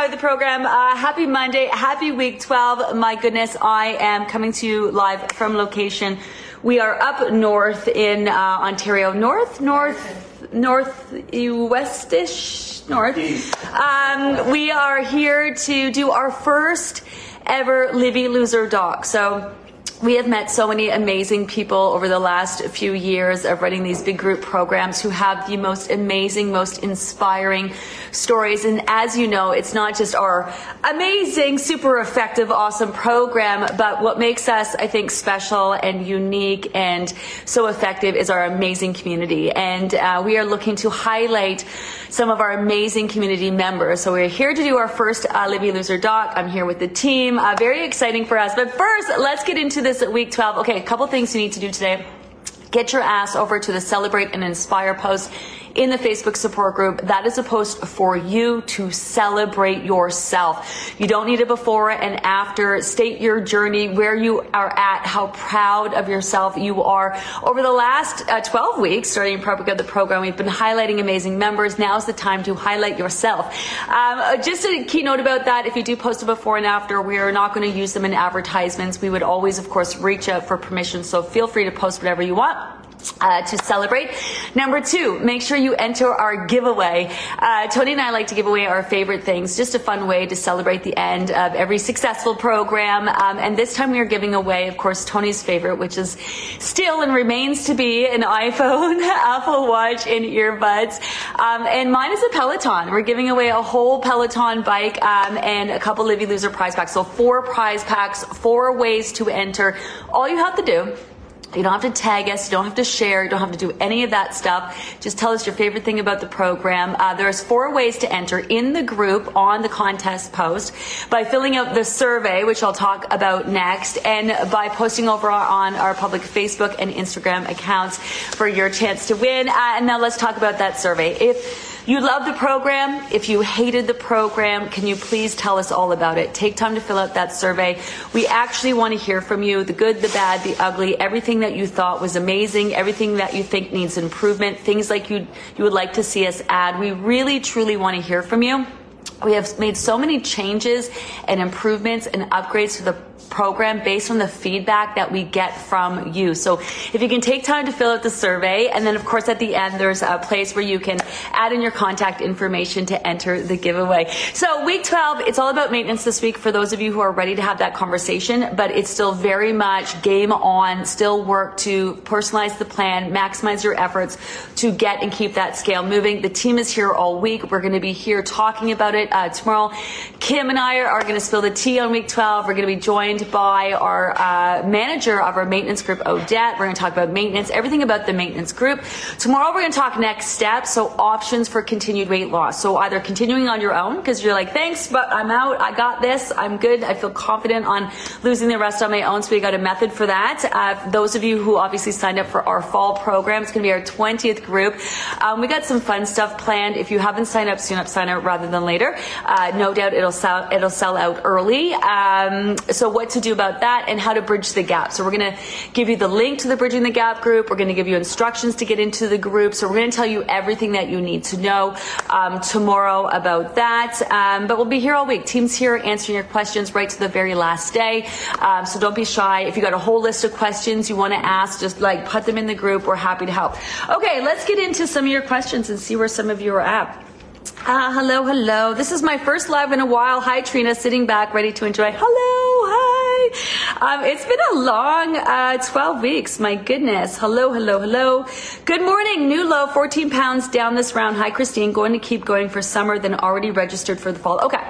Happy day 85 of the program. Uh, happy Monday. Happy week 12. My goodness, I am coming to you live from location. We are up north in uh, Ontario. North, north, north, westish, north. Um, we are here to do our first ever Livy Loser Doc. So, we have met so many amazing people over the last few years of running these big group programs who have the most amazing, most inspiring stories. And as you know, it's not just our amazing, super effective, awesome program, but what makes us, I think, special and unique and so effective is our amazing community. And uh, we are looking to highlight some of our amazing community members. So we're here to do our first uh, Livy Loser Doc. I'm here with the team. Uh, very exciting for us. But first, let's get into this at week 12. Okay, a couple things you need to do today. Get your ass over to the Celebrate and Inspire post in the Facebook support group. That is a post for you to celebrate yourself. You don't need a before and after. State your journey, where you are at, how proud of yourself you are. Over the last uh, 12 weeks, starting probably the program, we've been highlighting amazing members. Now's the time to highlight yourself. Um, uh, just a keynote about that, if you do post a before and after, we are not going to use them in advertisements. We would always, of course, reach out for permission. So feel free to post whatever you want uh, to celebrate. Number two, make sure you enter our giveaway. Uh, Tony and I like to give away our favorite things, just a fun way to celebrate the end of every successful program. Um, and this time we are giving away, of course, Tony's favorite, which is still and remains to be an iPhone, Apple Watch, and earbuds. Um, and mine is a Peloton. We're giving away a whole Peloton bike um, and a couple Livy Loser prize packs. So four prize packs, four ways to enter. All you have to do you don't have to tag us. You don't have to share. You don't have to do any of that stuff. Just tell us your favorite thing about the program. Uh, there's four ways to enter in the group on the contest post by filling out the survey, which I'll talk about next, and by posting over on our public Facebook and Instagram accounts for your chance to win. Uh, and now let's talk about that survey. If you love the program. If you hated the program, can you please tell us all about it? Take time to fill out that survey. We actually want to hear from you the good, the bad, the ugly, everything that you thought was amazing, everything that you think needs improvement, things like you you would like to see us add. We really truly want to hear from you. We have made so many changes and improvements and upgrades to the program based on the feedback that we get from you. So if you can take time to fill out the survey, and then of course at the end there's a place where you can add in your contact information to enter the giveaway. So week 12, it's all about maintenance this week for those of you who are ready to have that conversation, but it's still very much game on, still work to personalize the plan, maximize your efforts to get and keep that scale moving. The team is here all week. We're going to be here talking about it uh, tomorrow. Kim and I are going to spill the tea on week 12. We're going to be joined by our uh, manager of our maintenance group, Odette. We're going to talk about maintenance, everything about the maintenance group. Tomorrow, we're going to talk next steps, so options for continued weight loss. So either continuing on your own because you're like, thanks, but I'm out. I got this. I'm good. I feel confident on losing the rest on my own. So we got a method for that. Uh, those of you who obviously signed up for our fall program, it's going to be our 20th group. Um, we got some fun stuff planned. If you haven't signed up, soon up, sign up rather than later. Uh, no doubt it'll sell, it'll sell out early. Um, so what to do about that and how to bridge the gap. So we're going to give you the link to the Bridging the Gap group. We're going to give you instructions to get into the group. So we're going to tell you everything that you need to know um, tomorrow about that. Um, but we'll be here all week. Teams here answering your questions right to the very last day. Um, so don't be shy. If you got a whole list of questions you want to ask, just like put them in the group. We're happy to help. Okay, let's get into some of your questions and see where some of you are at. Uh, hello, hello. This is my first live in a while. Hi, Trina, sitting back, ready to enjoy. Hello, hi. Um, it's been a long uh, 12 weeks. My goodness. Hello, hello, hello. Good morning. New low, 14 pounds down this round. Hi, Christine. Going to keep going for summer, then already registered for the fall. Okay.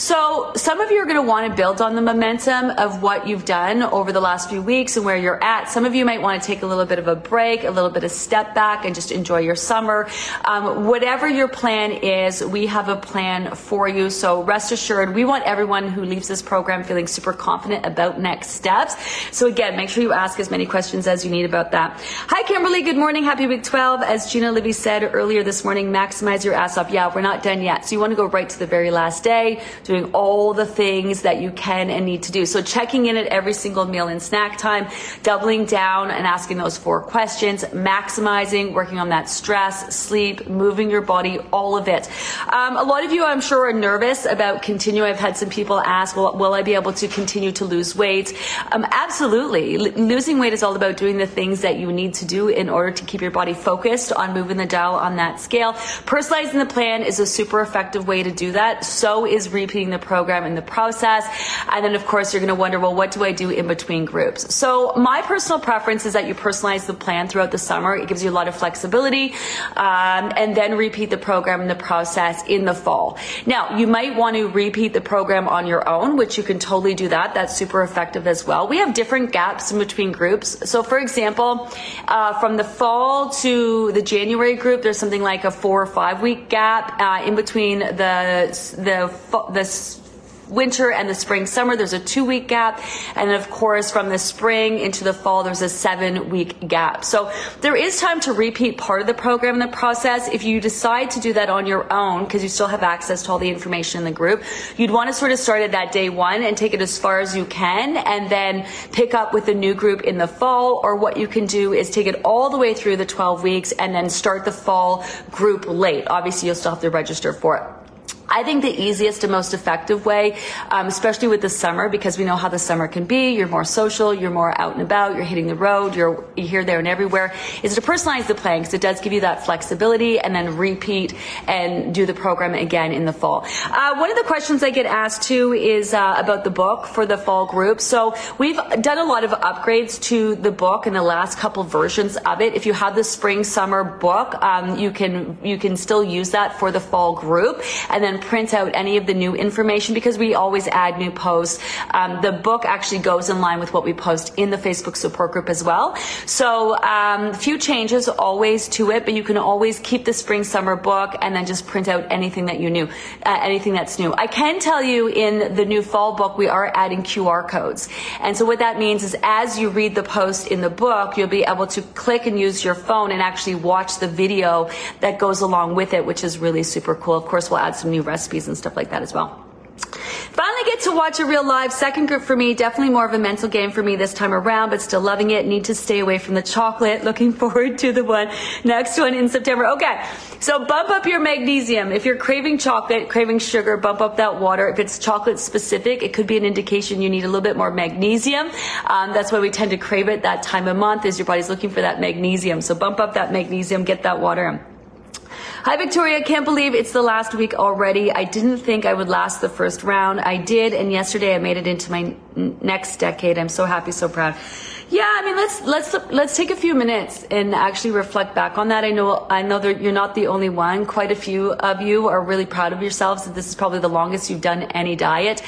So some of you are going to want to build on the momentum of what you've done over the last few weeks and where you're at. Some of you might want to take a little bit of a break, a little bit of step back and just enjoy your summer. Um, whatever your plan is, we have a plan for you. So rest assured, we want everyone who leaves this program feeling super confident about next steps. So again, make sure you ask as many questions as you need about that. Hi, Kimberly. Good morning. Happy week 12. As Gina Livy said earlier this morning, maximize your ass off. Yeah, we're not done yet. So you want to go right to the very last day doing all the things that you can and need to do. So checking in at every single meal and snack time, doubling down and asking those four questions, maximizing, working on that stress, sleep, moving your body, all of it. Um, a lot of you, I'm sure, are nervous about continuing. I've had some people ask, well, will I be able to continue to lose weight? Um, absolutely. L- losing weight is all about doing the things that you need to do in order to keep your body focused on moving the dial on that scale. Personalizing the plan is a super effective way to do that. So is repeating repeating the program in the process. And then, of course, you're going to wonder, well, what do I do in between groups? So my personal preference is that you personalize the plan throughout the summer. It gives you a lot of flexibility, um, and then repeat the program in the process in the fall. Now, you might want to repeat the program on your own, which you can totally do that. That's super effective as well. We have different gaps in between groups. So, for example, uh, from the fall to the January group, there's something like a four or five week gap uh, in between the the the winter and the spring summer there's a two week gap. And of course from the spring into the fall there's a seven week gap. So there is time to repeat part of the program in the process. If you decide to do that on your own because you still have access to all the information in the group you'd want to sort of start at that day one and take it as far as you can and then pick up with the new group in the fall or what you can do is take it all the way through the 12 weeks and then start the fall group late. Obviously you'll still have to register for it I think the easiest and most effective way, um, especially with the summer, because we know how the summer can be, you're more social, you're more out and about, you're hitting the road, you're, here, there, and everywhere, is to personalize the plan because it does give you that flexibility and then repeat and do the program again in the fall. Uh, one of the questions I get asked too is uh, about the book for the fall group. So we've done a lot of upgrades to the book in the last couple versions of it. If you have the spring summer book, um, you can you can still use that for the fall group, and then print out any of the new information because we always add new posts. Um, the book actually goes in line with what we post in the Facebook support group as well. So um, few changes always to it, but you can always keep the spring summer book and then just print out anything that you knew, uh, anything that's new. I can tell you in the new fall book we are adding QR codes, and so what that means is as you read the post in the book, you'll be able to click and use your phone and actually watch the video that goes along with it, which is really super cool. Of course, we'll add some new recipes and stuff like that as well. Finally get to watch a real live. Second group for me, definitely more of a mental game for me this time around, but still loving it. Need to stay away from the chocolate. Looking forward to the one next one in September. Okay. So bump up your magnesium. If you're craving chocolate, craving sugar, bump up that water. If it's chocolate specific, it could be an indication you need a little bit more magnesium. Um, that's why we tend to crave it that time of month is your body's looking for that magnesium. So bump up that magnesium, get that water. Hi, Victoria. Can't believe it's the last week already. I didn't think I would last the first round. I did, and yesterday I made it into my next decade. I'm so happy, so proud. Yeah, I mean, let's let's let's take a few minutes and actually reflect back on that. I know I know that you're not the only one. Quite a few of you are really proud of yourselves. This is probably the longest you've done any diet,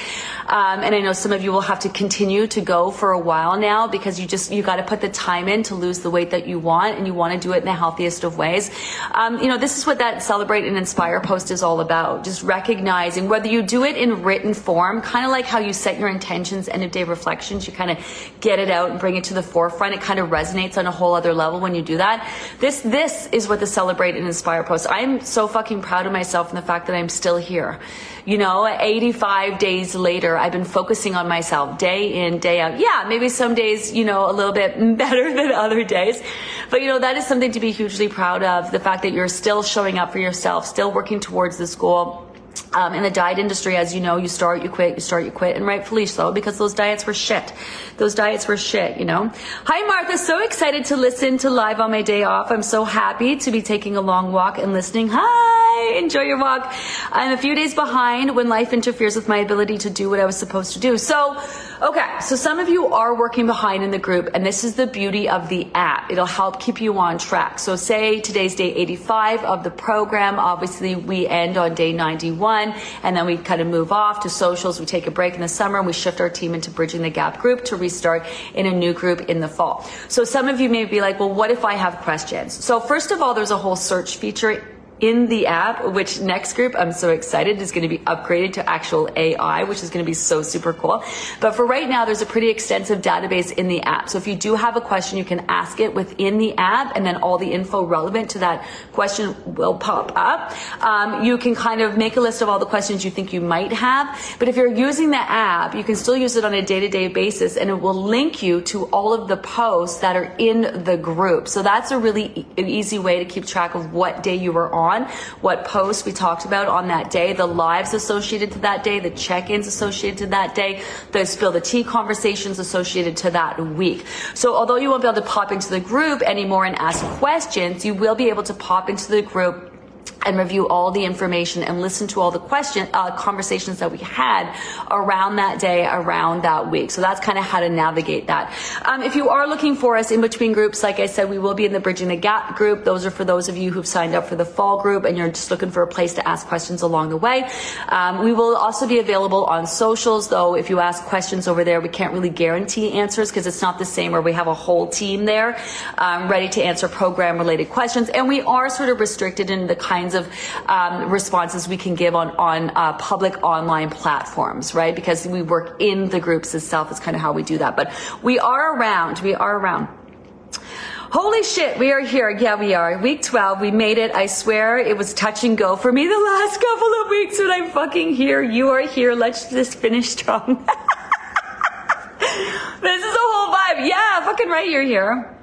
um, and I know some of you will have to continue to go for a while now because you just you got to put the time in to lose the weight that you want, and you want to do it in the healthiest of ways. Um, you know, this is what that celebrate and inspire post is all about. Just recognizing whether you do it in written form, kind of like how you set your intentions, end of day reflections. You kind of get it out and bring it to to the forefront. It kind of resonates on a whole other level when you do that. This this is what the celebrate and inspire post. I'm so fucking proud of myself and the fact that I'm still here. You know, 85 days later, I've been focusing on myself day in, day out. Yeah, maybe some days, you know, a little bit better than other days. But, you know, that is something to be hugely proud of. The fact that you're still showing up for yourself, still working towards this goal um, in the diet industry, as you know, you start, you quit, you start, you quit, and rightfully so, because those diets were shit. Those diets were shit, you know. Hi, Martha. So excited to listen to live on my day off. I'm so happy to be taking a long walk and listening. Hi. Yay! Enjoy your walk. I'm a few days behind when life interferes with my ability to do what I was supposed to do. So, okay, so some of you are working behind in the group, and this is the beauty of the app. It'll help keep you on track. So, say today's day 85 of the program. Obviously, we end on day 91, and then we kind of move off to socials. We take a break in the summer, and we shift our team into Bridging the Gap group to restart in a new group in the fall. So, some of you may be like, well, what if I have questions? So, first of all, there's a whole search feature in the app, which next group I'm so excited is going to be upgraded to actual AI, which is going to be so super cool. But for right now, there's a pretty extensive database in the app. So if you do have a question, you can ask it within the app and then all the info relevant to that question will pop up. Um, you can kind of make a list of all the questions you think you might have. But if you're using the app, you can still use it on a day to day basis and it will link you to all of the posts that are in the group. So that's a really e- easy way to keep track of what day you were on on, what posts we talked about on that day, the lives associated to that day, the check-ins associated to that day, the spill the tea conversations associated to that week. So although you won't be able to pop into the group anymore and ask questions, you will be able to pop into the group and review all the information and listen to all the question uh, conversations that we had around that day around that week. So that's kind of how to navigate that. Um, if you are looking for us in between groups like i said we will be in the bridging the gap group. Those are for those of you who've signed up for the fall group and you're just looking for a place to ask questions along the way. Um, we will also be available on socials though if you ask questions over there we can't really guarantee answers because it's not the same where we have a whole team there um, ready to answer program related questions. And we are sort of restricted in the kinds of um, responses we can give on on uh, public online platforms, right? Because we work in the groups itself. Is kind of how we do that. But we are around. We are around. Holy shit, we are here. Yeah, we are. Week 12, we made it. I swear it was touch and go for me the last couple of weeks, but I'm fucking here. You are here. Let's just finish strong. this is a whole vibe. Yeah, fucking right, you're here.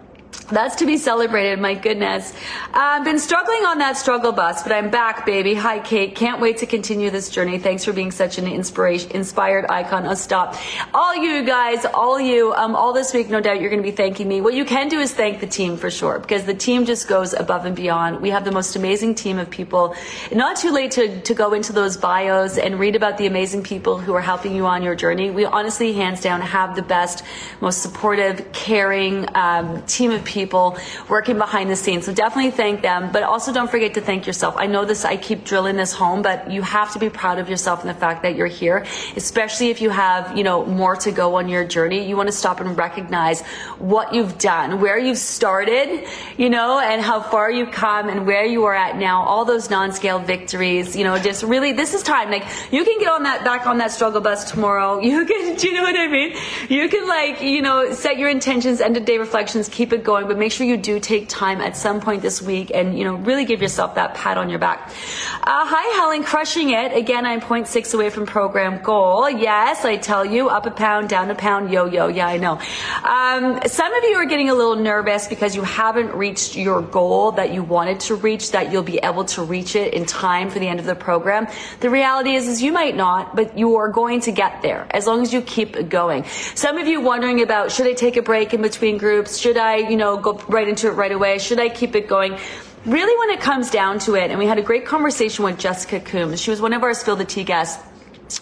That's to be celebrated, my goodness. I've been struggling on that struggle bus, but I'm back, baby. Hi, Kate. Can't wait to continue this journey. Thanks for being such an inspiration, inspired icon. Oh, stop. All you guys, all you, um, all this week, no doubt you're going to be thanking me. What you can do is thank the team for sure, because the team just goes above and beyond. We have the most amazing team of people. Not too late to, to go into those bios and read about the amazing people who are helping you on your journey. We honestly, hands down, have the best, most supportive, caring um, team of people people working behind the scenes. So definitely thank them, but also don't forget to thank yourself. I know this, I keep drilling this home, but you have to be proud of yourself and the fact that you're here, especially if you have, you know, more to go on your journey. You want to stop and recognize what you've done, where you've started, you know, and how far you've come and where you are at now, all those non-scale victories, you know, just really, this is time. Like, you can get on that, back on that struggle bus tomorrow. You can, do you know what I mean? You can like, you know, set your intentions, end of day reflections, keep it going, but make sure you do take time at some point this week and, you know, really give yourself that pat on your back. Uh, hi, Helen, crushing it. Again, I'm 0.6 away from program goal. Yes, I tell you, up a pound, down a pound, yo, yo. Yeah, I know. Um, some of you are getting a little nervous because you haven't reached your goal that you wanted to reach, that you'll be able to reach it in time for the end of the program. The reality is, is you might not, but you are going to get there as long as you keep going. Some of you wondering about, should I take a break in between groups? Should I, you know, go right into it right away? Should I keep it going? Really, when it comes down to it, and we had a great conversation with Jessica Coombs. She was one of our Spill the Tea guests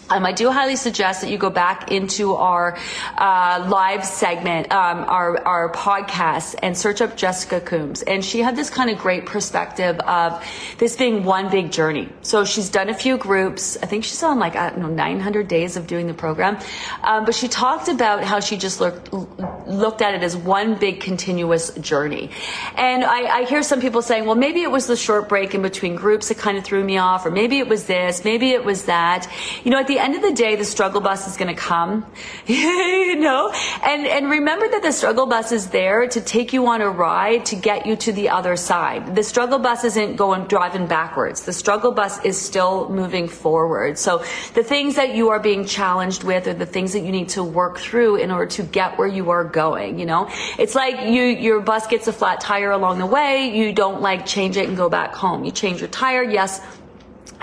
um, I do highly suggest that you go back into our uh, live segment, um, our our podcast, and search up Jessica Coombs. And she had this kind of great perspective of this being one big journey. So she's done a few groups. I think she's on like I don't know 900 days of doing the program. Um, but she talked about how she just looked looked at it as one big continuous journey. And I, I hear some people saying, well, maybe it was the short break in between groups that kind of threw me off, or maybe it was this, maybe it was that. You know know, at the end of the day, the struggle bus is going to come, you know, and, and remember that the struggle bus is there to take you on a ride to get you to the other side. The struggle bus isn't going driving backwards. The struggle bus is still moving forward. So the things that you are being challenged with are the things that you need to work through in order to get where you are going, you know? It's like you, your bus gets a flat tire along the way. You don't like change it and go back home. You change your tire. Yes,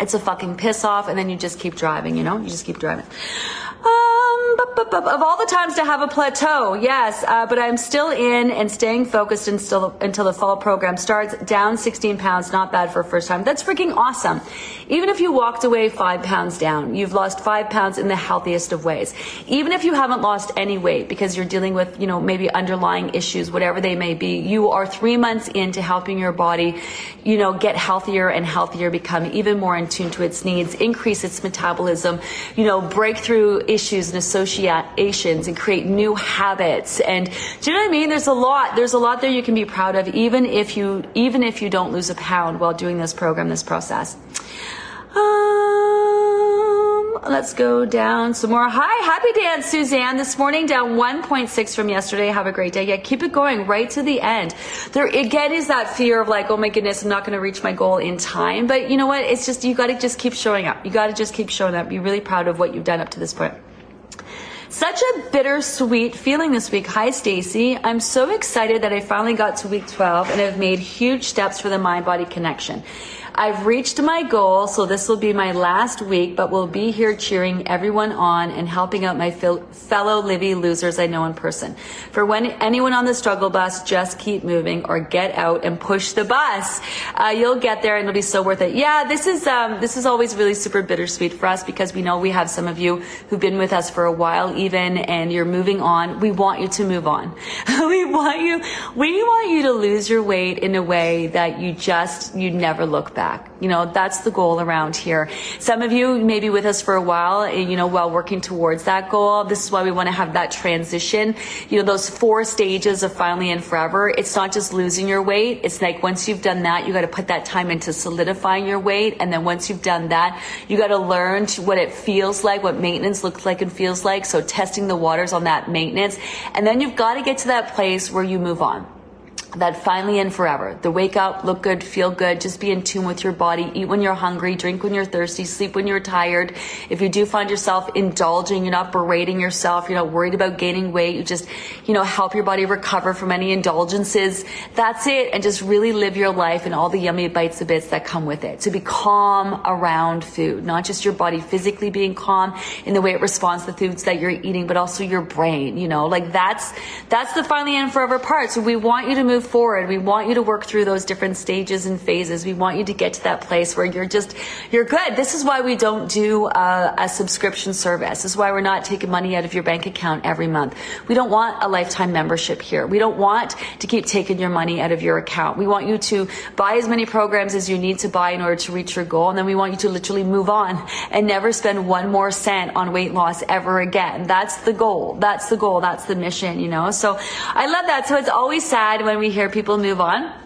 it's a fucking piss off and then you just keep driving you know? You just keep driving um of all the times to have a plateau, yes, uh, but I'm still in and staying focused until, until the fall program starts. Down 16 pounds, not bad for a first time. That's freaking awesome. Even if you walked away five pounds down, you've lost five pounds in the healthiest of ways. Even if you haven't lost any weight because you're dealing with, you know, maybe underlying issues, whatever they may be, you are three months into helping your body, you know, get healthier and healthier, become even more in tune to its needs, increase its metabolism, you know, break through issues and associations and create new habits. And do you know what I mean? There's a lot, there's a lot there you can be proud of, even if you, even if you don't lose a pound while doing this program, this process. Um, let's go down some more. Hi, happy dance, Suzanne. This morning down 1.6 from yesterday. Have a great day. Yeah, keep it going right to the end. There again is that fear of like, oh my goodness, I'm not going to reach my goal in time. But you know what? It's just you got to just keep showing up. You got to just keep showing up. Be really proud of what you've done up to this point. Such a bittersweet feeling this week. Hi, Stacy. I'm so excited that I finally got to week 12 and have made huge steps for the mind body connection. I've reached my goal, so this will be my last week, but we'll be here cheering everyone on and helping out my fellow Livy losers I know in person. For when anyone on the struggle bus, just keep moving or get out and push the bus. Uh, you'll get there and it'll be so worth it. Yeah, this is um, this is always really super bittersweet for us because we know we have some of you who've been with us for a while even, and you're moving on. We want you to move on. we want you. We want you to lose your weight in a way that you just you never look back back. You know, that's the goal around here. Some of you may be with us for a while, eh, you know, while working towards that goal. This is why we want to have that transition. You know, those four stages of finally and forever. It's not just losing your weight. It's like once you've done that, you got to put that time into solidifying your weight. And then once you've done that, you got to learn what it feels like, what maintenance looks like and feels like. So testing the waters on that maintenance. And then you've got to get to that place where you move on that finally and forever. The wake up, look good, feel good, just be in tune with your body, eat when you're hungry, drink when you're thirsty, sleep when you're tired. If you do find yourself indulging, you're not berating yourself, you're not worried about gaining weight, you just, you know, help your body recover from any indulgences. That's it. And just really live your life and all the yummy bites and bits that come with it. To be calm around food, not just your body physically being calm in the way it responds to the foods that you're eating, but also your brain, you know, like that's, that's the finally and forever part. So we want you to move forward. We want you to work through those different stages and phases. We want you to get to that place where you're just, you're good. This is why we don't do a, a subscription service. This is why we're not taking money out of your bank account every month. We don't want a lifetime membership here. We don't want to keep taking your money out of your account. We want you to buy as many programs as you need to buy in order to reach your goal. And then we want you to literally move on and never spend one more cent on weight loss ever again. That's the goal. That's the goal. That's the mission, you know? So I love that. So it's always sad when we hear people move on.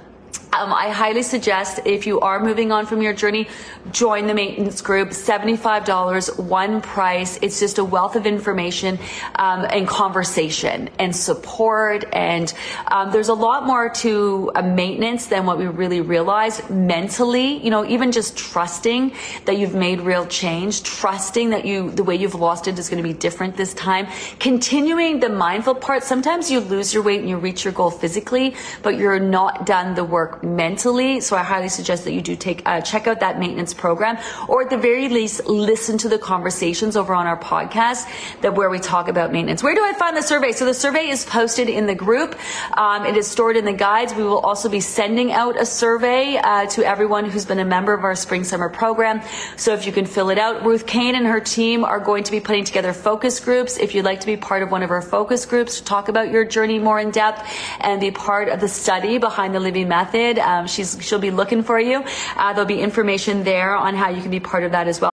Um, I highly suggest if you are moving on from your journey, join the maintenance group. $75, one price. It's just a wealth of information um, and conversation and support. And um, there's a lot more to a maintenance than what we really realize mentally. You know, even just trusting that you've made real change, trusting that you the way you've lost it is going to be different this time. Continuing the mindful part. Sometimes you lose your weight and you reach your goal physically, but you're not done the mentally. So I highly suggest that you do take uh, check out that maintenance program, or at the very least, listen to the conversations over on our podcast that where we talk about maintenance. Where do I find the survey? So the survey is posted in the group. Um, it is stored in the guides. We will also be sending out a survey uh, to everyone who's been a member of our spring summer program. So if you can fill it out, Ruth Kane and her team are going to be putting together focus groups. If you'd like to be part of one of our focus groups to talk about your journey more in depth and be part of the study behind the Livy Method um, she's she'll be looking for you. Uh, there'll be information there on how you can be part of that as well.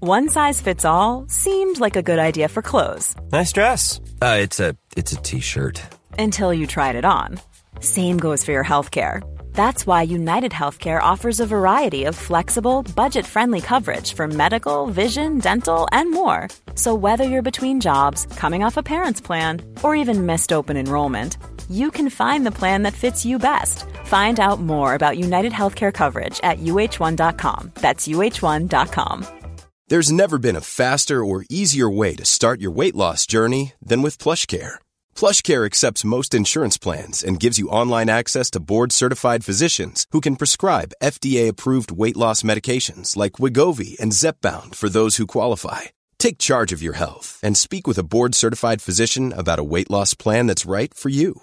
One size fits all seemed like a good idea for clothes. Nice dress. Uh, it's a it's a t-shirt. Until you tried it on. Same goes for your health care. That's why United Healthcare offers a variety of flexible, budget friendly coverage for medical, vision, dental, and more. So, whether you're between jobs, coming off a parent's plan, or even missed open enrollment, you can find the plan that fits you best. Find out more about United Healthcare coverage at uh1.com. That's uh1.com. There's never been a faster or easier way to start your weight loss journey than with PlushCare. PlushCare accepts most insurance plans and gives you online access to board-certified physicians who can prescribe FDA-approved weight loss medications like Wegovy and Zepbound for those who qualify Take charge of your health and speak with a board-certified physician about a weight loss plan that's right for you.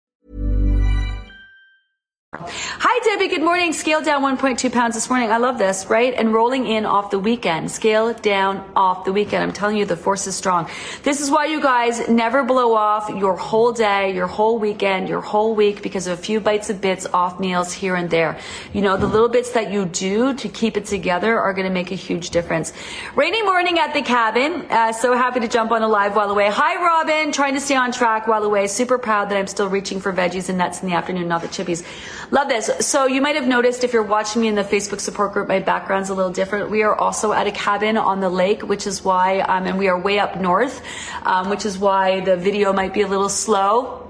Hi, Debbie. Good morning. Scale down 1.2 pounds this morning. I love this, right? And rolling in off the weekend. Scale down off the weekend. I'm telling you, the force is strong. This is why you guys never blow off your whole day, your whole weekend, your whole week because of a few bites of bits off meals here and there. You know, the little bits that you do to keep it together are going to make a huge difference. Rainy morning at the cabin. Uh, so happy to jump on a live while away. Hi, Robin. Trying to stay on track while away. Super proud that I'm still reaching for veggies and nuts in the afternoon, not the chippies. Love this. So you might have noticed if you're watching me in the Facebook support group, my background's a little different. We are also at a cabin on the lake, which is why, um, and we are way up north, um, which is why the video might be a little slow.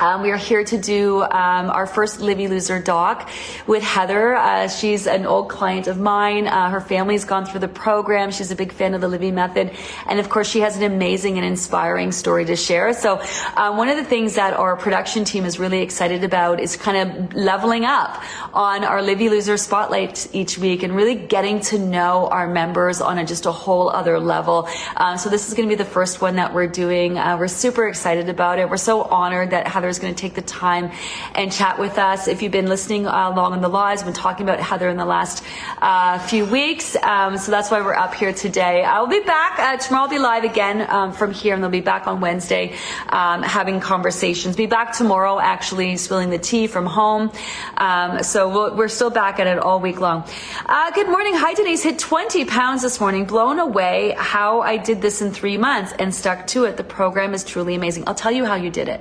Um, we are here to do um, our first Livy Loser doc with Heather. Uh, she's an old client of mine. Uh, her family's gone through the program. She's a big fan of the Livy method. And of course, she has an amazing and inspiring story to share. So, uh, one of the things that our production team is really excited about is kind of leveling up on our Livy Loser spotlight each week and really getting to know our members on a, just a whole other level. Uh, so, this is going to be the first one that we're doing. Uh, we're super excited about it. We're so honored that Heather is going to take the time and chat with us. If you've been listening uh, along in the lives, we've been talking about Heather in the last uh, few weeks. Um, so that's why we're up here today. I'll be back uh, tomorrow. I'll be live again um, from here, and they'll be back on Wednesday um, having conversations. Be back tomorrow, actually spilling the tea from home. Um, so we we are still back at it all week long. Uh, good morning. Hi, Denise. Hit 20 pounds this morning. Blown away how I did this in three months and stuck to it. The program is truly amazing. I'll tell you how you did it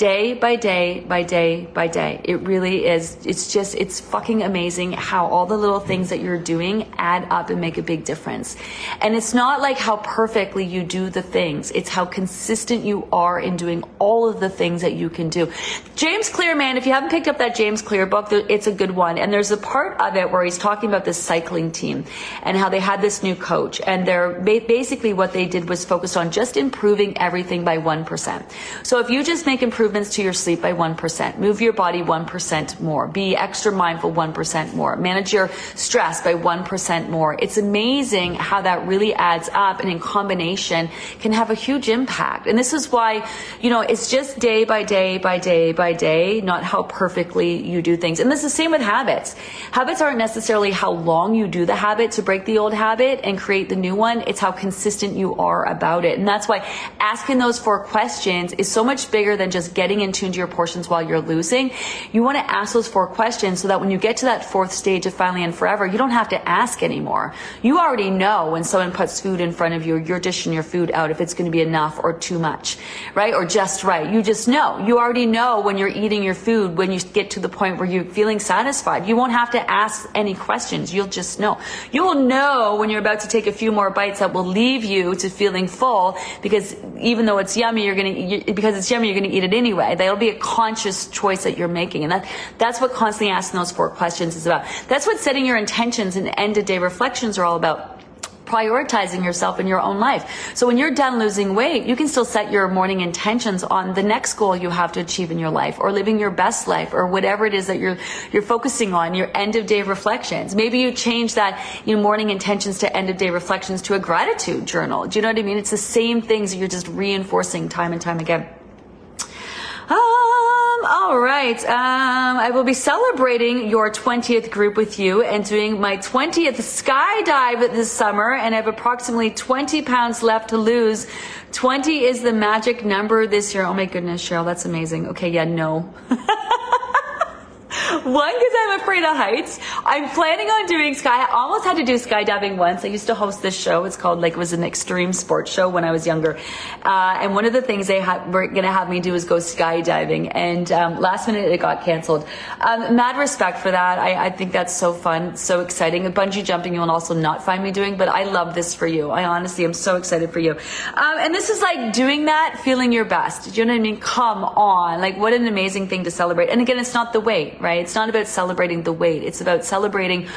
day by day by day by day. It really is. It's just, it's fucking amazing how all the little things that you're doing add up and make a big difference. And it's not like how perfectly you do the things. It's how consistent you are in doing all of the things that you can do. James Clear, man, if you haven't picked up that James Clear book, it's a good one. And there's a part of it where he's talking about this cycling team and how they had this new coach. And they're basically what they did was focus on just improving everything by 1%. So if you just make improvements improvements to your sleep by 1%. Move your body 1% more. Be extra mindful 1% more. Manage your stress by 1% more. It's amazing how that really adds up and in combination can have a huge impact. And this is why, you know, it's just day by day by day by day, not how perfectly you do things. And this is the same with habits. Habits aren't necessarily how long you do the habit to break the old habit and create the new one. It's how consistent you are about it. And that's why asking those four questions is so much bigger than just getting in tune to your portions while you're losing, you want to ask those four questions so that when you get to that fourth stage of finally and forever, you don't have to ask anymore. You already know when someone puts food in front of you, you're dishing your food out if it's going to be enough or too much, right? Or just right. You just know. You already know when you're eating your food, when you get to the point where you're feeling satisfied. You won't have to ask any questions. You'll just know. You will know when you're about to take a few more bites that will leave you to feeling full because even though it's yummy, you're going to, because it's yummy, you're going to eat it anyway anyway. That'll be a conscious choice that you're making. And that, that's what constantly asking those four questions is about. That's what setting your intentions and end of day reflections are all about prioritizing yourself in your own life. So when you're done losing weight, you can still set your morning intentions on the next goal you have to achieve in your life or living your best life or whatever it is that you're you're focusing on, your end of day reflections. Maybe you change that you know, morning intentions to end of day reflections to a gratitude journal. Do you know what I mean? It's the same things you're just reinforcing time and time again. All right. Um, I will be celebrating your 20th group with you and doing my 20th skydive this summer, and I have approximately 20 pounds left to lose. 20 is the magic number this year. Oh my goodness, Cheryl, that's amazing. Okay, yeah, no. One, because I'm afraid of heights. I'm planning on doing sky. I almost had to do skydiving once. I used to host this show. It's called like it was an extreme sports show when I was younger. Uh, and one of the things they ha- were going to have me do is go skydiving. And um, last minute it got canceled. Um, mad respect for that. I, I, think that's so fun, so exciting. Bungee jumping you will also not find me doing, but I love this for you. I honestly am so excited for you. Um, and this is like doing that, feeling your best. Do you know what I mean? Come on. Like what an amazing thing to celebrate. And again, it's not the weight, right? It's not about celebrating the weight. It's about celebrating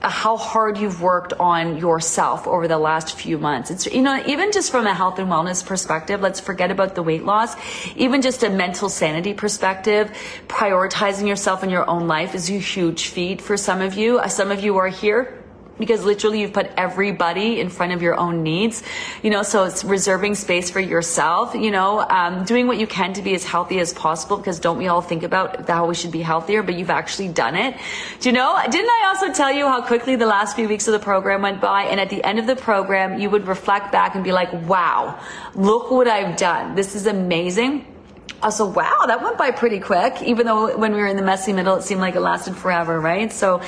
uh, how hard you've worked on yourself over the last few months. It's, you know, even just from a health and wellness perspective, let's forget about the weight loss, even just a mental sanity perspective, prioritizing yourself in your own life is a huge feat for some of you. Uh, some of you are here because literally you've put everybody in front of your own needs you know so it's reserving space for yourself you know um, doing what you can to be as healthy as possible because don't we all think about how we should be healthier but you've actually done it. Do you know didn't i also tell you how quickly the last few weeks of the program went by and at the end of the program you would reflect back and be like wow look what i've done. This is amazing also, wow, that went by pretty quick, even though when we were in the messy middle, it seemed like it lasted forever, right? So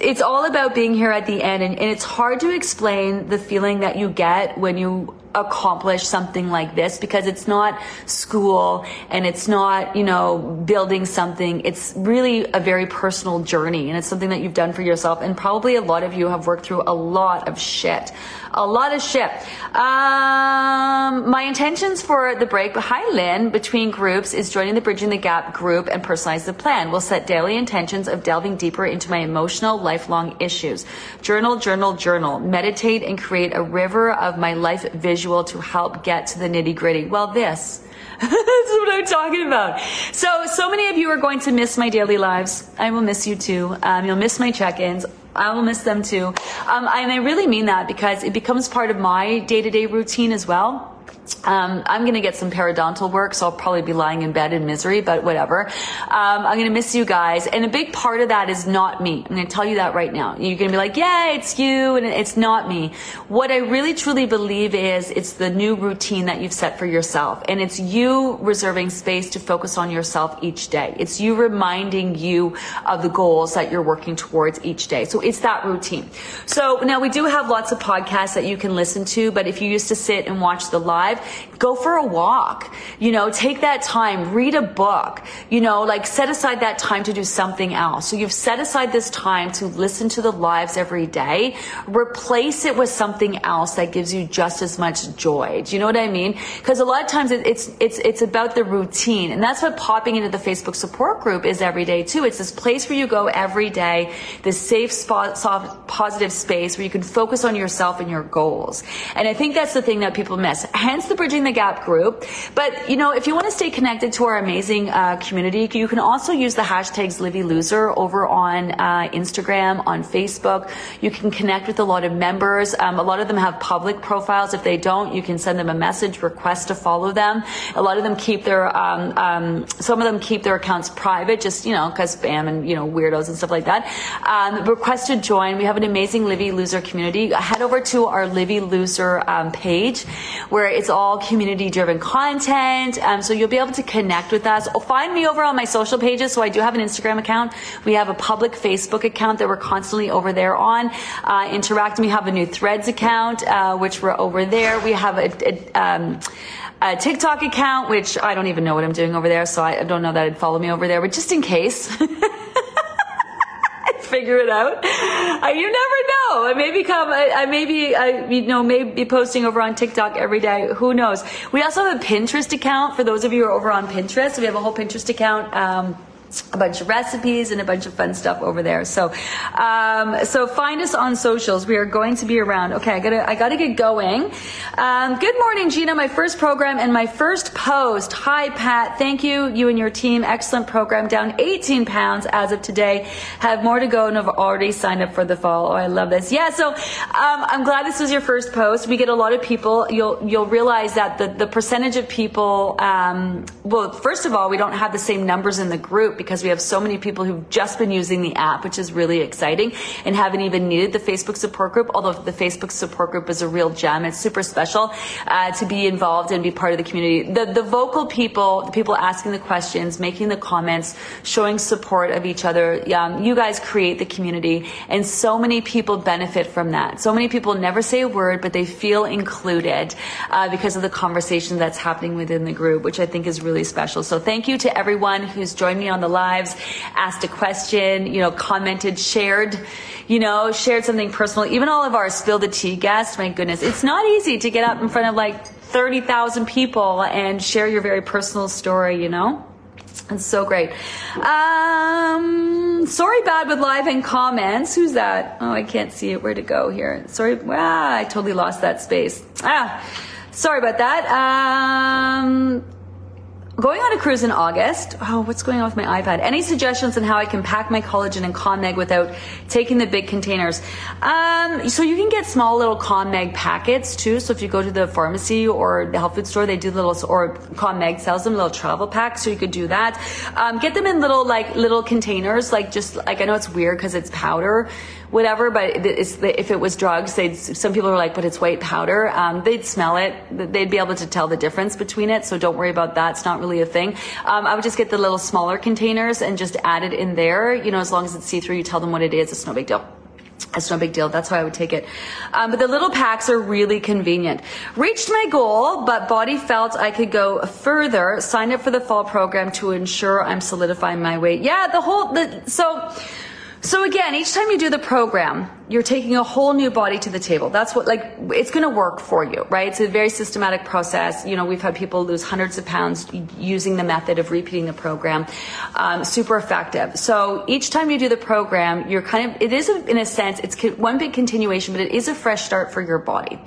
it's all about being here at the end. And, and it's hard to explain the feeling that you get when you accomplish something like this because it's not school and it's not, you know, building something. It's really a very personal journey and it's something that you've done for yourself. And probably a lot of you have worked through a lot of shit. A lot of shit. Um, my intentions for the break, hi Lynn, between groups is joining the Bridging the Gap group and personalize the plan. We'll set daily intentions of delving deeper into my emotional, lifelong issues. Journal, journal, journal. Meditate and create a river of my life visual to help get to the nitty gritty. Well, this. That's what I'm talking about. So, so many of you are going to miss my daily lives. I will miss you too. Um, you'll miss my check-ins. I will miss them too. Um, and I really mean that because it becomes part of my day-to-day routine as well. Um, I'm going to get some periodontal work, so I'll probably be lying in bed in misery, but whatever. Um, I'm going to miss you guys. And a big part of that is not me. I'm going to tell you that right now. You're going to be like, yeah, it's you, and it's not me. What I really truly believe is it's the new routine that you've set for yourself. And it's you reserving space to focus on yourself each day. It's you reminding you of the goals that you're working towards each day. So it's that routine. So now we do have lots of podcasts that you can listen to, but if you used to sit and watch the live, go for a walk. You know, take that time, read a book, you know, like set aside that time to do something else. So you've set aside this time to listen to the lives every day. Replace it with something else that gives you just as much joy. Do you know what I mean? Because a lot of times it's, it's, it's about the routine. And that's what popping into the Facebook support group is every day too. It's this place where you go every day, this safe spot, soft, positive space where you can focus on yourself and your goals. And I think that's the thing that people miss. Hence the Bridging the Gap group. But, you know, if you want to stay connected to our amazing uh, community, you can also use the hashtags Livy Loser over on uh, Instagram, on Facebook. You can connect with a lot of members. Um, a lot of them have public profiles. If they don't, you can send them a message, request to follow them. A lot of them keep their, um, um, some of them keep their accounts private, just, you know, because spam and, you know, weirdos and stuff like that. Um, request to join. We have an amazing Livy Loser community. Head over to our Livy Loser um, page where it's all all community driven content. Um, so you'll be able to connect with us. Oh, find me over on my social pages. So I do have an Instagram account. We have a public Facebook account that we're constantly over there on. Uh, interacting. We have a new Threads account, uh, which we're over there. We have a, a um, a TikTok account, which I don't even know what I'm doing over there, so I don't know that I'd follow me over there, but just in case. figure it out. Uh, you never know. I may become, I, I may be, I, you know, may be posting over on TikTok every day. Who knows? We also have a Pinterest account for those of you who are over on Pinterest. We have a whole Pinterest account. Um, a bunch of recipes and a bunch of fun stuff over there. So, um, so find us on socials. We are going to be around. Okay, I gotta, I gotta get going. Um, good morning, Gina. My first program and my first post. Hi, Pat. Thank you, you and your team. Excellent program. Down 18 pounds as of today. Have more to go and have already signed up for the fall. Oh, I love this. Yeah. So, um, I'm glad this was your first post. We get a lot of people. You'll, you'll realize that the, the percentage of people, um, well, first of all, we don't have the same numbers in the group because we have so many people who've just been using the app, which is really exciting, and haven't even needed the Facebook support group. Although the Facebook support group is a real gem, it's super special uh, to be involved and be part of the community. The the vocal people, the people asking the questions, making the comments, showing support of each other. Um, you guys create the community, and so many people benefit from that. So many people never say a word, but they feel included uh, because of the conversation that's happening within the group, which I think is really special. So thank you to everyone who's joined me on the the lives, asked a question, you know, commented, shared, you know, shared something personal. Even all of our spill the tea guests, my goodness, it's not easy to get up in front of like 30,000 people and share your very personal story, you know? It's so great. Um, sorry, bad with live and comments. Who's that? Oh, I can't see it. Where to go here? Sorry. Ah, I totally lost that space. Ah, sorry about that. Um, Going on a cruise in August. Oh, what's going on with my iPad? Any suggestions on how I can pack my collagen and CalMag without taking the big containers? Um, so you can get small little CalMag packets too. So if you go to the pharmacy or the health food store, they do little, or CalMag sells them little travel packs. So you could do that. Um, get them in little, like, little containers. Like just, like, I know it's weird because it's powder whatever. But if it was drugs, they'd, some people are like, but it's white powder. Um, they'd smell it. They'd be able to tell the difference between it. So don't worry about that. It's not really a thing. Um, I would just get the little smaller containers and just add it in there. You know, as long as it's see through, you tell them what it is. It's no big deal. It's no big deal. That's how I would take it. Um, but the little packs are really convenient. Reached my goal, but body felt I could go further. Signed up for the fall program to ensure I'm solidifying my weight. Yeah, the whole, the, so, so again, each time you do the program, you're taking a whole new body to the table. That's what, like, it's going to work for you, right? It's a very systematic process. You know, we've had people lose hundreds of pounds using the method of repeating the program. Um, super effective. So each time you do the program, you're kind of, it is a, in a sense, it's one big continuation, but it is a fresh start for your body.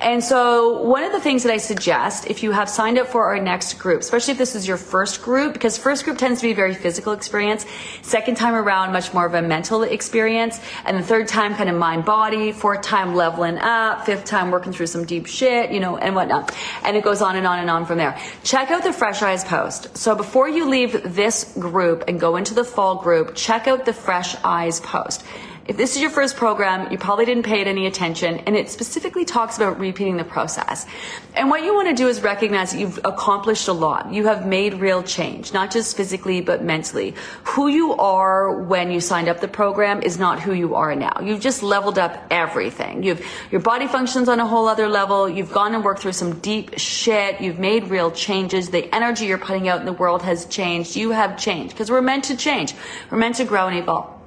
And so one of the things that I suggest, if you have signed up for our next group, especially if this is your first group, because first group tends to be a very physical experience. Second time around, much more of a mental experience. And the third time, kind of mind body, fourth time leveling up, fifth time working through some deep shit, you know, and whatnot. And it goes on and on and on from there. Check out the Fresh Eyes post. So before you leave this group and go into the fall group, check out the Fresh Eyes post. If this is your first program, you probably didn't pay it any attention, and it specifically talks about repeating the process. And what you want to do is recognize that you've accomplished a lot. You have made real change, not just physically, but mentally. Who you are when you signed up the program is not who you are now. You've just leveled up everything. You've, your body functions on a whole other level. You've gone and worked through some deep shit. You've made real changes. The energy you're putting out in the world has changed. You have changed because we're meant to change. We're meant to grow and evolve.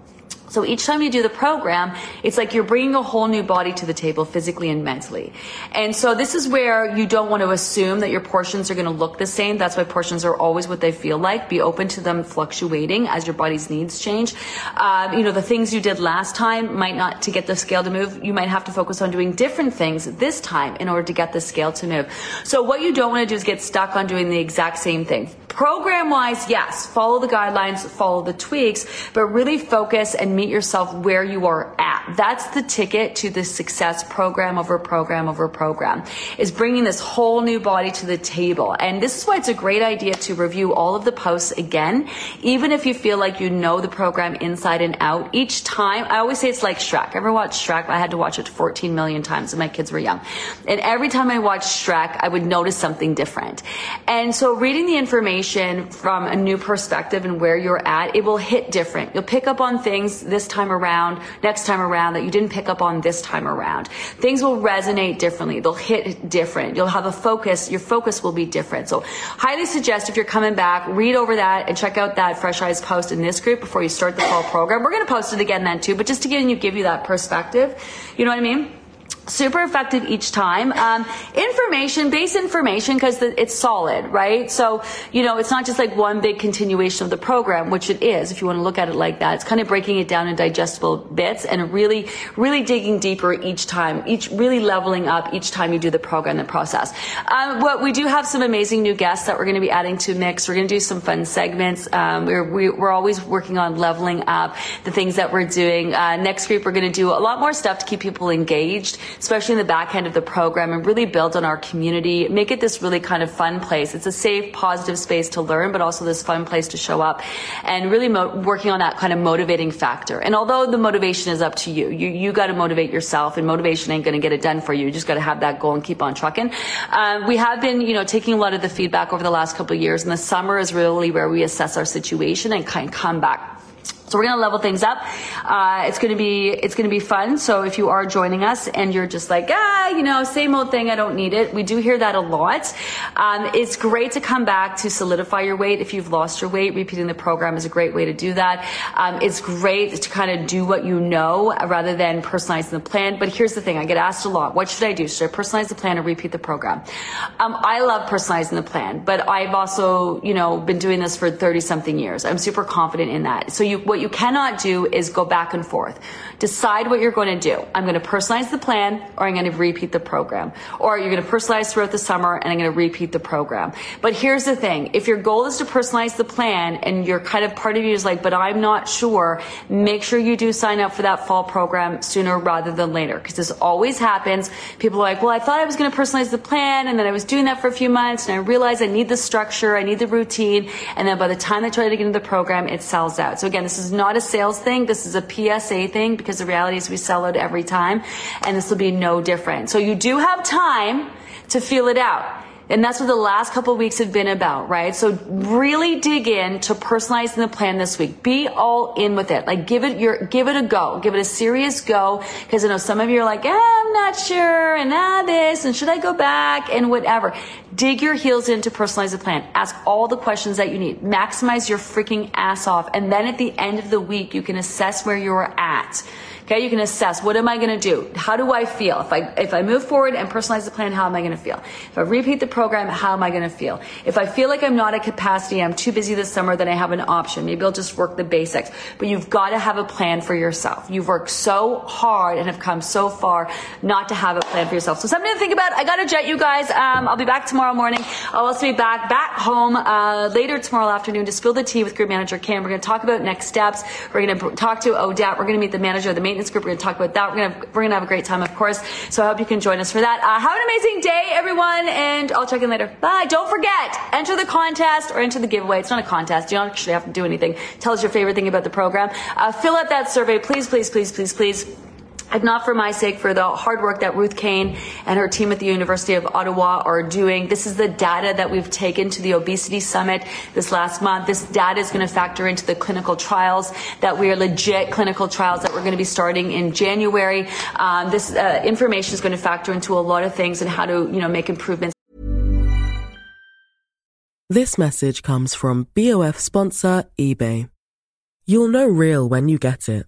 So each time you do the program, it's like you're bringing a whole new body to the table physically and mentally. And so this is where you don't want to assume that your portions are going to look the same. That's why portions are always what they feel like. Be open to them fluctuating as your body's needs change. Um, you know, the things you did last time might not to get the scale to move. You might have to focus on doing different things this time in order to get the scale to move. So what you don't want to do is get stuck on doing the exact same thing. Program wise, yes, follow the guidelines, follow the tweaks, but really focus and meet yourself where you are at. That's the ticket to the success program over program over program is bringing this whole new body to the table. And this is why it's a great idea to review all of the posts again, even if you feel like you know the program inside and out. Each time, I always say it's like Shrek. Ever watched Shrek? I had to watch it 14 million times when my kids were young. And every time I watched Shrek, I would notice something different. And so reading the information information from a new perspective and where you're at, it will hit different. You'll pick up on things this time around, next time around that you didn't pick up on this time around. Things will resonate differently. They'll hit different. You'll have a focus. Your focus will be different. So highly suggest if you're coming back, read over that and check out that Fresh Eyes post in this group before you start the fall program. We're going to post it again then too, but just to give you, give you that perspective. You know what I mean? Super effective each time. Um, information, base information, because it's solid, right? So, you know, it's not just like one big continuation of the program, which it is, if you want to look at it like that. It's kind of breaking it down in digestible bits and really, really digging deeper each time, each really leveling up each time you do the program, the process. Um, what we do have some amazing new guests that we're going to be adding to mix. We're going to do some fun segments. Um, we're, we, are we are always working on leveling up the things that we're doing. Uh, next week, we're going to do a lot more stuff to keep people engaged especially in the back end of the program, and really build on our community, make it this really kind of fun place. It's a safe, positive space to learn, but also this fun place to show up and really mo- working on that kind of motivating factor. And although the motivation is up to you, you, you got to motivate yourself, and motivation ain't going to get it done for you. You just got to have that goal and keep on trucking. Um, we have been, you know, taking a lot of the feedback over the last couple of years, and the summer is really where we assess our situation and kind of come back so we're to level things up. Uh, it's to be it's to be fun. So if you are joining us and you're just like ah, you know, same old thing, I don't need it. We do hear that a lot. Um, it's great to come back to solidify your weight if you've lost your weight. Repeating the program is a great way to do that. Um, it's great to kind of do what you know rather than personalizing the plan. But here's the thing: I get asked a lot, what should I do? Should I personalize the plan or repeat the program? Um, I love personalizing the plan, but I've also you know been doing this for 30 something years. I'm super confident in that. So you what you cannot do is go back and forth. Decide what you're going to do. I'm going to personalize the plan or I'm going to repeat the program. Or you're going to personalize throughout the summer and I'm going to repeat the program. But here's the thing. If your goal is to personalize the plan and you're kind of part of you is like, but I'm not sure, make sure you do sign up for that fall program sooner rather than later. Because this always happens. People are like, well, I thought I was going to personalize the plan and then I was doing that for a few months and I realized I need the structure, I need the routine. And then by the time they try to get into the program, it sells out. So again, this is not a sales thing. This is a PSA thing because the reality is we sell it every time and this will be no different. So you do have time to feel it out. And that's what the last couple weeks have been about, right? So really dig in to personalizing the plan this week. Be all in with it. Like give it your, give it a go. Give it a serious go. Cause I know some of you are like, eh, I'm not sure and ah, this and should I go back and whatever. Dig your heels in to personalize the plan. Ask all the questions that you need. Maximize your freaking ass off. And then at the end of the week, you can assess where you're at. Okay, you can assess what am I going to do? How do I feel? If I if I move forward and personalize the plan, how am I going to feel? If I repeat the program, how am I going to feel? If I feel like I'm not at capacity, I'm too busy this summer, then I have an option. Maybe I'll just work the basics. But you've got to have a plan for yourself. You've worked so hard and have come so far not to have a plan for yourself. So something to think about. I got to jet you guys. Um, I'll be back tomorrow morning. I'll also be back back home uh, later tomorrow afternoon to spill the tea with group manager Cam. We're going to talk about next steps. We're going to talk to Odette. We're going to meet the manager of the maintenance group. We're going to talk about that. We're going to we're going to have a great time, of course. So I hope you can join us for that. Uh, have an amazing day, everyone, and I'll check in later. Bye. Don't forget, enter the contest or enter the giveaway. It's not a contest. You don't actually have to do anything. Tell us your favorite thing about the program. Uh, fill out that survey, please, please, please, please, please if not for my sake, for the hard work that Ruth Kane and her team at the University of Ottawa are doing. This is the data that we've taken to the obesity summit this last month. This data is going to factor into the clinical trials that we are legit clinical trials that we're going to be starting in January. Um, this uh, information is going to factor into a lot of things and how to, you know, make improvements. This message comes from BOF sponsor eBay. You'll know real when you get it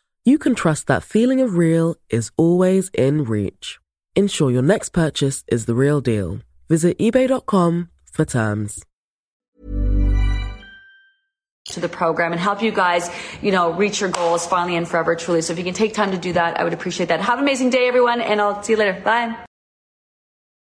you can trust that feeling of real is always in reach. Ensure your next purchase is the real deal. Visit eBay.com for terms. To the program and help you guys, you know, reach your goals finally and forever, truly. So if you can take time to do that, I would appreciate that. Have an amazing day, everyone, and I'll see you later. Bye.